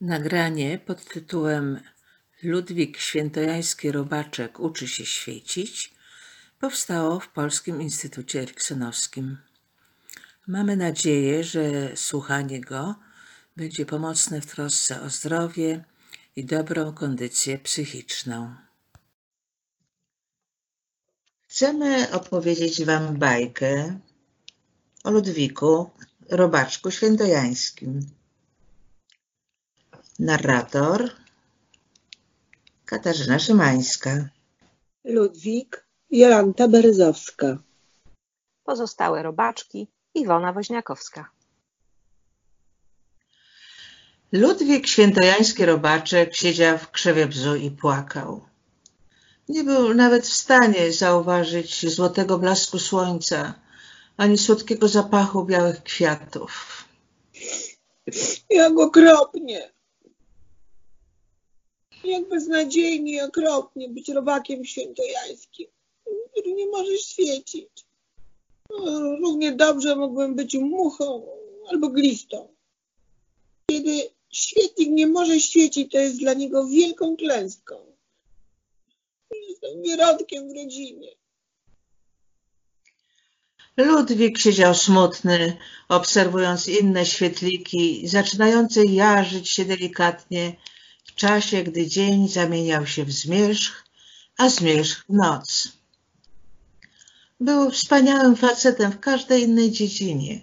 Nagranie pod tytułem Ludwik Świętojański Robaczek uczy się świecić powstało w Polskim Instytucie Eriksonowskim. Mamy nadzieję, że słuchanie go będzie pomocne w trosce o zdrowie i dobrą kondycję psychiczną. Chcemy opowiedzieć Wam bajkę o Ludwiku Robaczku Świętojańskim. Narrator Katarzyna Szymańska. Ludwik Jolanta Berezowska. Pozostałe robaczki Iwona Woźniakowska. Ludwik Świętojański Robaczek siedział w krzewie bzu i płakał. Nie był nawet w stanie zauważyć złotego blasku słońca, ani słodkiego zapachu białych kwiatów. Jak okropnie! Jak beznadziejnie okropnie być robakiem świętojańskim, który nie może świecić. No, Równie dobrze mógłbym być muchą albo glistą. Kiedy świetlik nie może świecić, to jest dla niego wielką klęską. Jestem wierodkiem w rodzinie. Ludwik siedział smutny, obserwując inne świetliki, zaczynające jarzyć się delikatnie w czasie, gdy dzień zamieniał się w zmierzch, a zmierzch w noc. Był wspaniałym facetem w każdej innej dziedzinie.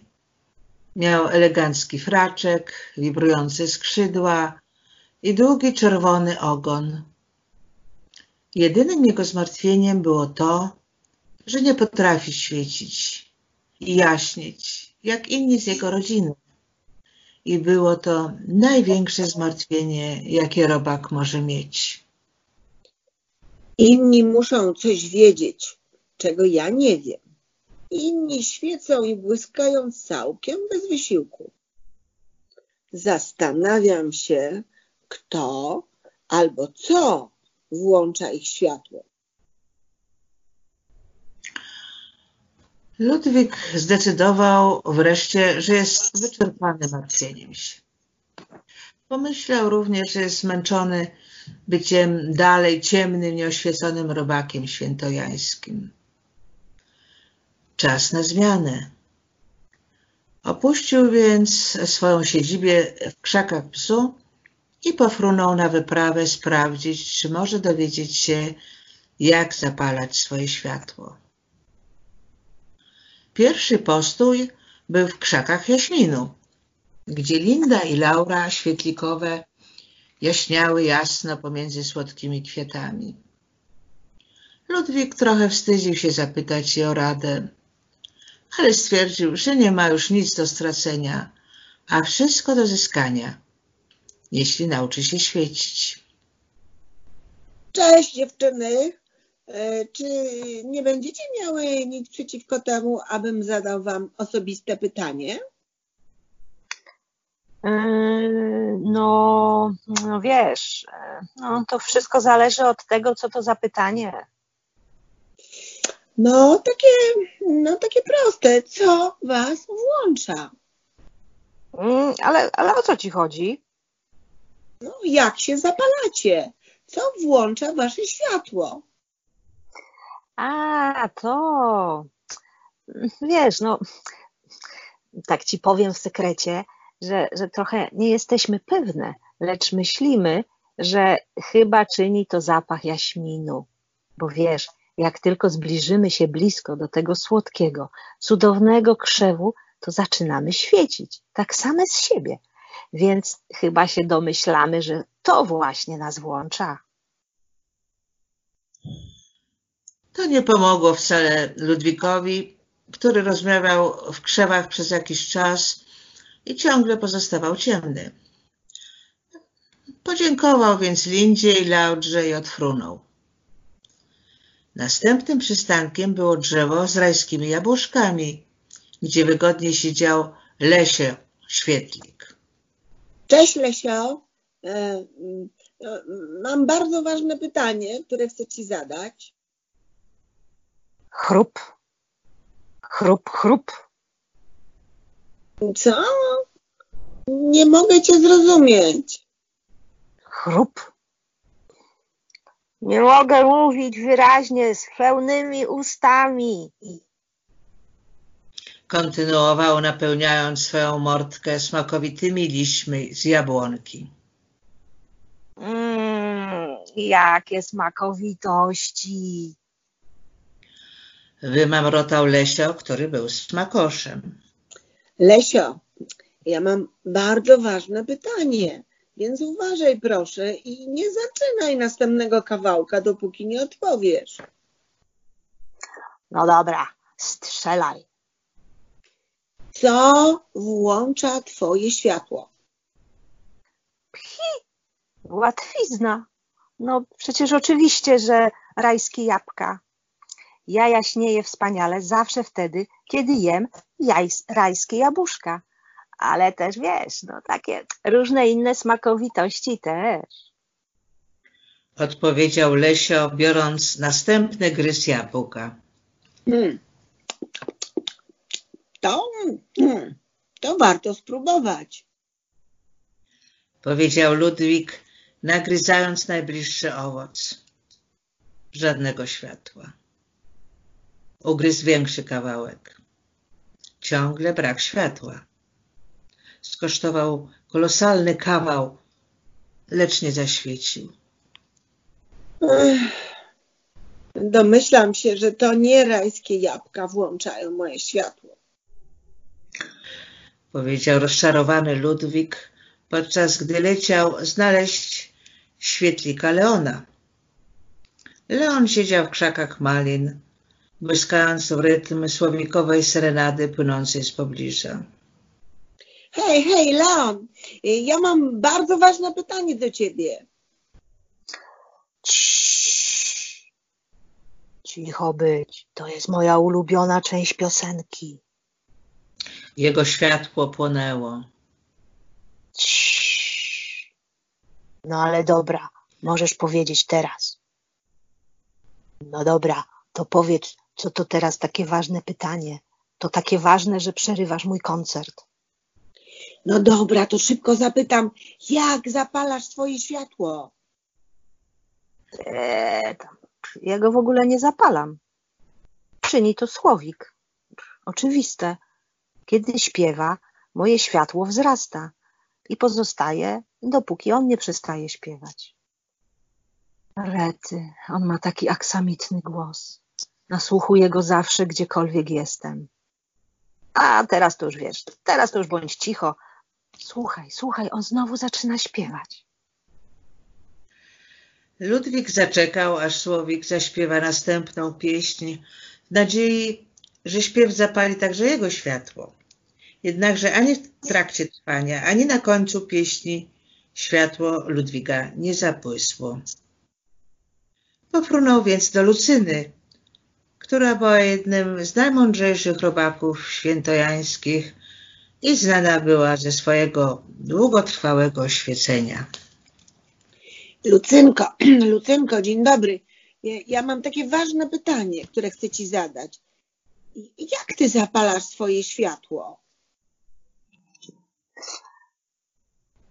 Miał elegancki fraczek, wibrujące skrzydła i długi czerwony ogon. Jedynym jego zmartwieniem było to, że nie potrafi świecić i jaśnieć, jak inni z jego rodziny. I było to największe zmartwienie, jakie robak może mieć. Inni muszą coś wiedzieć, czego ja nie wiem. Inni świecą i błyskają całkiem bez wysiłku. Zastanawiam się, kto albo co włącza ich światło. Ludwik zdecydował wreszcie, że jest wyczerpany martwieniem się. Pomyślał również, że jest zmęczony byciem dalej ciemnym, nieoświeconym robakiem świętojańskim. Czas na zmianę. Opuścił więc swoją siedzibę w krzakach psu i pofrunął na wyprawę sprawdzić, czy może dowiedzieć się, jak zapalać swoje światło. Pierwszy postój był w krzakach jaśminu, gdzie Linda i Laura świetlikowe jaśniały jasno pomiędzy słodkimi kwiatami. Ludwik trochę wstydził się zapytać je o radę, ale stwierdził, że nie ma już nic do stracenia, a wszystko do zyskania, jeśli nauczy się świecić. Cześć dziewczyny! E, Czy nie będziecie miały nic przeciwko temu, abym zadał wam osobiste pytanie? Yy, No, no wiesz, yy, no, to wszystko zależy od tego, co to za pytanie. No, takie, no, takie proste. Co was włącza? Mm, Ale, ale o co ci chodzi? No, jak się zapalacie? Co włącza wasze światło? A, to. Wiesz, no, tak ci powiem w sekrecie, że, że trochę nie jesteśmy pewne, lecz myślimy, że chyba czyni to zapach jaśminu. Bo wiesz, jak tylko zbliżymy się blisko do tego słodkiego, cudownego krzewu, to zaczynamy świecić, tak same z siebie. Więc chyba się domyślamy, że to właśnie nas włącza. To nie pomogło wcale Ludwikowi, który rozmawiał w krzewach przez jakiś czas i ciągle pozostawał ciemny. Podziękował więc Lindzie i Laudrze i odfrunął. Następnym przystankiem było drzewo z rajskimi jabłuszkami, gdzie wygodnie siedział Lesie Świetlik. Cześć Lesio. E, mm, e, Mam bardzo ważne pytanie, które chcę ci zadać. Chrup, chrup, chrup. Co? Nie mogę cię zrozumieć. Chrup. Nie mogę mówić wyraźnie z pełnymi ustami. Kontynuował, napełniając swoją mordkę smakowitymi liśćmi z jabłonki. Mmm, jakie smakowitości. Wymamrotał Lesio, który był smakoszem. Lesio, ja mam bardzo ważne pytanie, więc uważaj proszę i nie zaczynaj następnego kawałka, dopóki nie odpowiesz. No dobra, strzelaj. Co włącza twoje światło? Łatwizna. No przecież oczywiście, że rajskie jabłka. Ja jaśnieję wspaniale zawsze wtedy, kiedy jem jajs, rajskie jabłuszka. Ale też wiesz, no takie różne inne smakowitości też. Odpowiedział Lesio, biorąc następny gryz jabłka. Hmm. To, hmm, to warto spróbować. Powiedział Ludwik, nagryzając najbliższy owoc. Żadnego światła. Ugryzł większy kawałek. Ciągle brak światła. Skosztował kolosalny kawał, lecz nie zaświecił. Ech, Domyślam się, że to nie rajskie jabłka włączają moje światło. Powiedział rozczarowany Ludwik, podczas gdy leciał znaleźć świetlika Leona. Leon siedział w krzakach malin, błyskając w rytm słowikowej serenady płynącej z pobliża. Hej, hej, Leon, ja mam bardzo ważne pytanie do ciebie. Ciii. Cicho być. To jest moja ulubiona część piosenki. Jego światło płonęło. Ciii. No ale dobra, możesz powiedzieć teraz. No dobra, to powiedz, co to teraz takie ważne pytanie. To takie ważne, że przerywasz mój koncert. No dobra, to szybko zapytam, jak zapalasz swoje światło? Eee, ja go w ogóle nie zapalam. Czyni to słowik. Oczywiste. Kiedy śpiewa, moje światło wzrasta i pozostaje, dopóki on nie przestaje śpiewać. Rety, on ma taki aksamitny głos. Nasłuchuję go zawsze, gdziekolwiek jestem. A teraz to już wiesz, teraz to już bądź cicho. Słuchaj, słuchaj, on znowu zaczyna śpiewać. Ludwik zaczekał, aż Słowik zaśpiewa następną pieśń, w nadziei, że śpiew zapali także jego światło. Jednakże ani w trakcie trwania, ani na końcu pieśni światło Ludwika nie zabłysło. Pofrunął więc do Lucyny, która była jednym z najmądrzejszych robaków świętojańskich i znana była ze swojego długotrwałego świecenia. Lucynko, Lucynko, dzień dobry. Ja, ja mam takie ważne pytanie, które chcę ci zadać. Jak ty zapalasz swoje światło?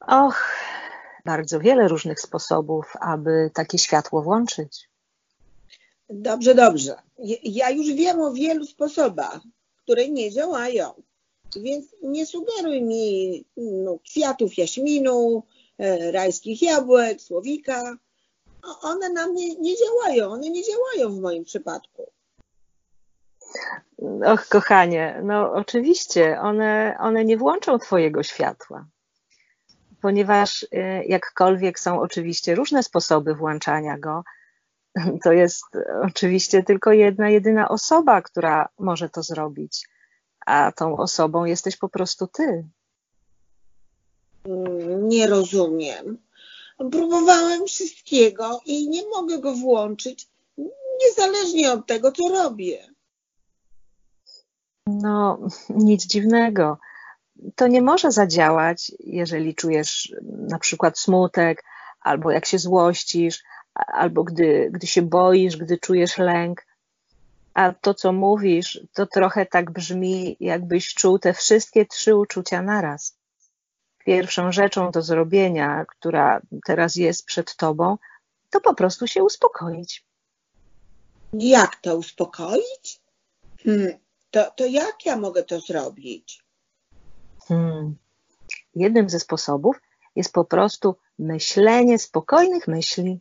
Och, bardzo wiele różnych sposobów, aby takie światło włączyć. Dobrze, dobrze. Ja- już wiem o wielu sposobach, które nie działają. Więc nie sugeruj mi no, kwiatów jaśminu, e, rajskich jabłek, słowika. One na mnie nie działają. One nie działają w moim przypadku. Och, kochanie, no oczywiście, one, one nie włączą Twojego światła, ponieważ y, jakkolwiek są oczywiście różne sposoby włączania go, to jest oczywiście tylko jedna, jedyna osoba, która może to zrobić, a tą osobą jesteś po prostu Ty. Mm, Nie rozumiem. Próbowałem wszystkiego i nie mogę go włączyć, niezależnie od tego, co robię. No, nic dziwnego. To nie może zadziałać, jeżeli czujesz na przykład smutek, albo jak się złościsz, albo gdy, gdy się boisz, gdy czujesz lęk. A to, co mówisz, to trochę tak brzmi, jakbyś czuł te wszystkie trzy uczucia naraz. pierwszą rzeczą do zrobienia, która teraz jest przed tobą, to po prostu się uspokoić. Jak to uspokoić? Hmm, to, to jak ja mogę to zrobić? Hmm. Jednym ze sposobów jest po prostu myślenie spokojnych myśli.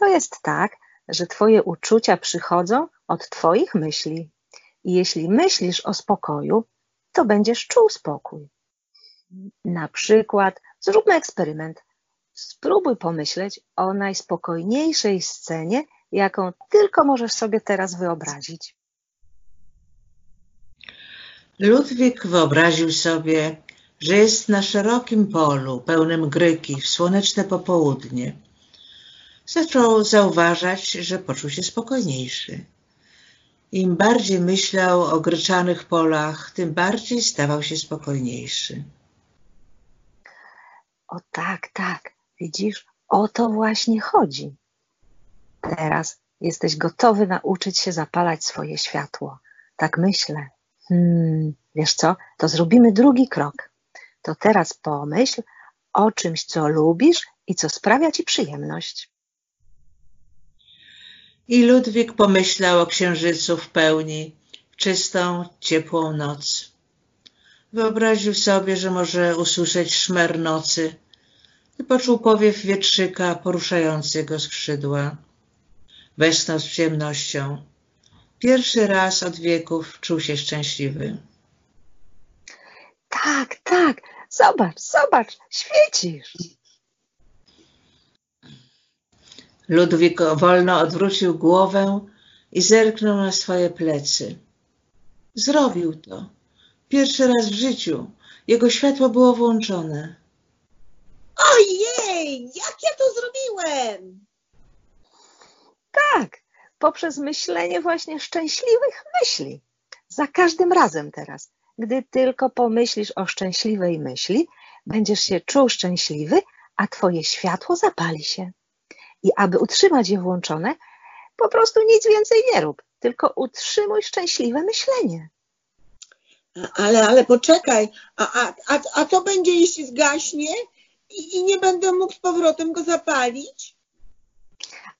To jest tak, że Twoje uczucia przychodzą od Twoich myśli. I jeśli myślisz o spokoju, to będziesz czuł spokój. Na przykład, zróbmy eksperyment. Spróbuj pomyśleć o najspokojniejszej scenie, jaką tylko możesz sobie teraz wyobrazić. Ludwik wyobraził sobie, że jest na szerokim polu pełnym gryki w słoneczne popołudnie. Zaczął zauważać, że poczuł się spokojniejszy. Im bardziej myślał o gryczanych polach, tym bardziej stawał się spokojniejszy. O tak, tak, widzisz, o to właśnie chodzi. Teraz jesteś gotowy nauczyć się zapalać swoje światło. Tak myślę. Hmm, wiesz co? To zrobimy drugi krok. To teraz pomyśl o czymś, co lubisz i co sprawia ci przyjemność. I Ludwik pomyślał o księżycu w pełni, w czystą, ciepłą noc. Wyobraził sobie, że może usłyszeć szmer nocy i poczuł powiew wietrzyka poruszający jego skrzydła. Westchnął z przyjemnością. Pierwszy raz od wieków czuł się szczęśliwy. Tak, tak, zobacz, zobacz, świecisz. Ludwik wolno odwrócił głowę i zerknął na swoje plecy. Zrobił to. Pierwszy raz w życiu. Jego światło było włączone. Ojej, jak ja to zrobiłem? Tak, poprzez myślenie właśnie szczęśliwych myśli. Za każdym razem teraz, gdy tylko pomyślisz o szczęśliwej myśli, będziesz się czuł szczęśliwy, a twoje światło zapali się. I aby utrzymać je włączone, po prostu nic więcej nie rób, tylko utrzymuj szczęśliwe myślenie. Ale, ale poczekaj, a, a, a, a co będzie, jeśli zgaśnie i, i nie będę mógł z powrotem go zapalić?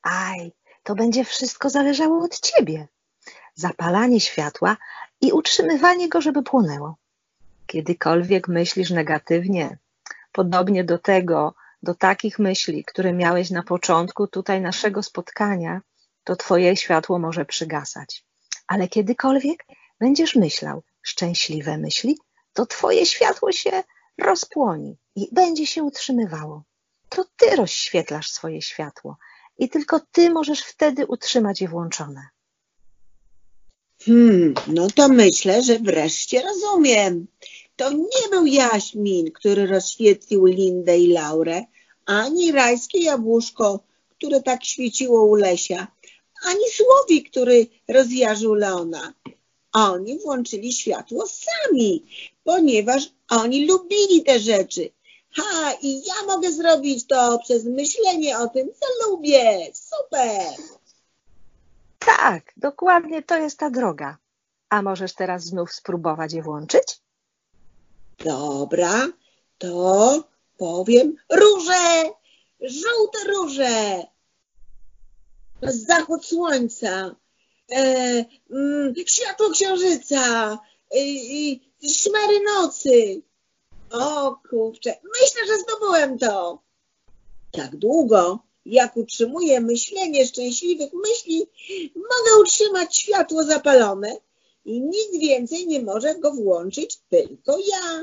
Aj, to będzie wszystko zależało od ciebie. Zapalanie światła i utrzymywanie go, żeby płonęło. Kiedykolwiek myślisz negatywnie, podobnie do tego, do takich myśli, które miałeś na początku tutaj naszego spotkania, to twoje światło może przygasać. Ale kiedykolwiek będziesz myślał szczęśliwe myśli, to twoje światło się rozpłoni i będzie się utrzymywało. To ty rozświetlasz swoje światło i tylko ty możesz wtedy utrzymać je włączone. Hmm, no to myślę, że wreszcie rozumiem. To nie był jaśmin, który rozświetlił Lindę i Laurę, ani rajskie jabłuszko, które tak świeciło u Lesia, ani słowik, który rozjarzył Leona. Oni włączyli światło sami, ponieważ oni lubili te rzeczy. Ha, i ja mogę zrobić to przez myślenie o tym, co lubię. Super! Tak, dokładnie to jest ta droga. A możesz teraz znów spróbować je włączyć? Dobra, to powiem róże, żółte róże, zachód słońca, e, mm, światło księżyca, e, szmery nocy. O kurczę, myślę, że zdobyłem to. Tak długo, jak utrzymuję myślenie szczęśliwych myśli, mogę utrzymać światło zapalone i nikt więcej nie może go włączyć, tylko ja.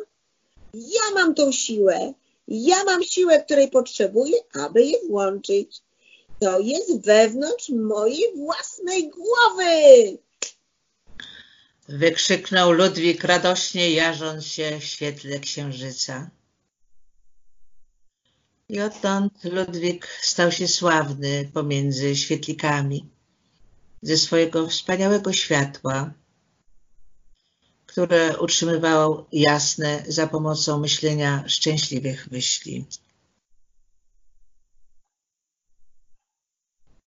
Ja mam tą siłę. Ja mam siłę, której potrzebuję, aby je włączyć. To jest wewnątrz mojej własnej głowy. Wykrzyknął Ludwik radośnie, jarząc się w świetle księżyca. I odtąd Ludwik stał się sławny pomiędzy świetlikami ze swojego wspaniałego światła, które utrzymywało jasne za pomocą myślenia szczęśliwych myśli.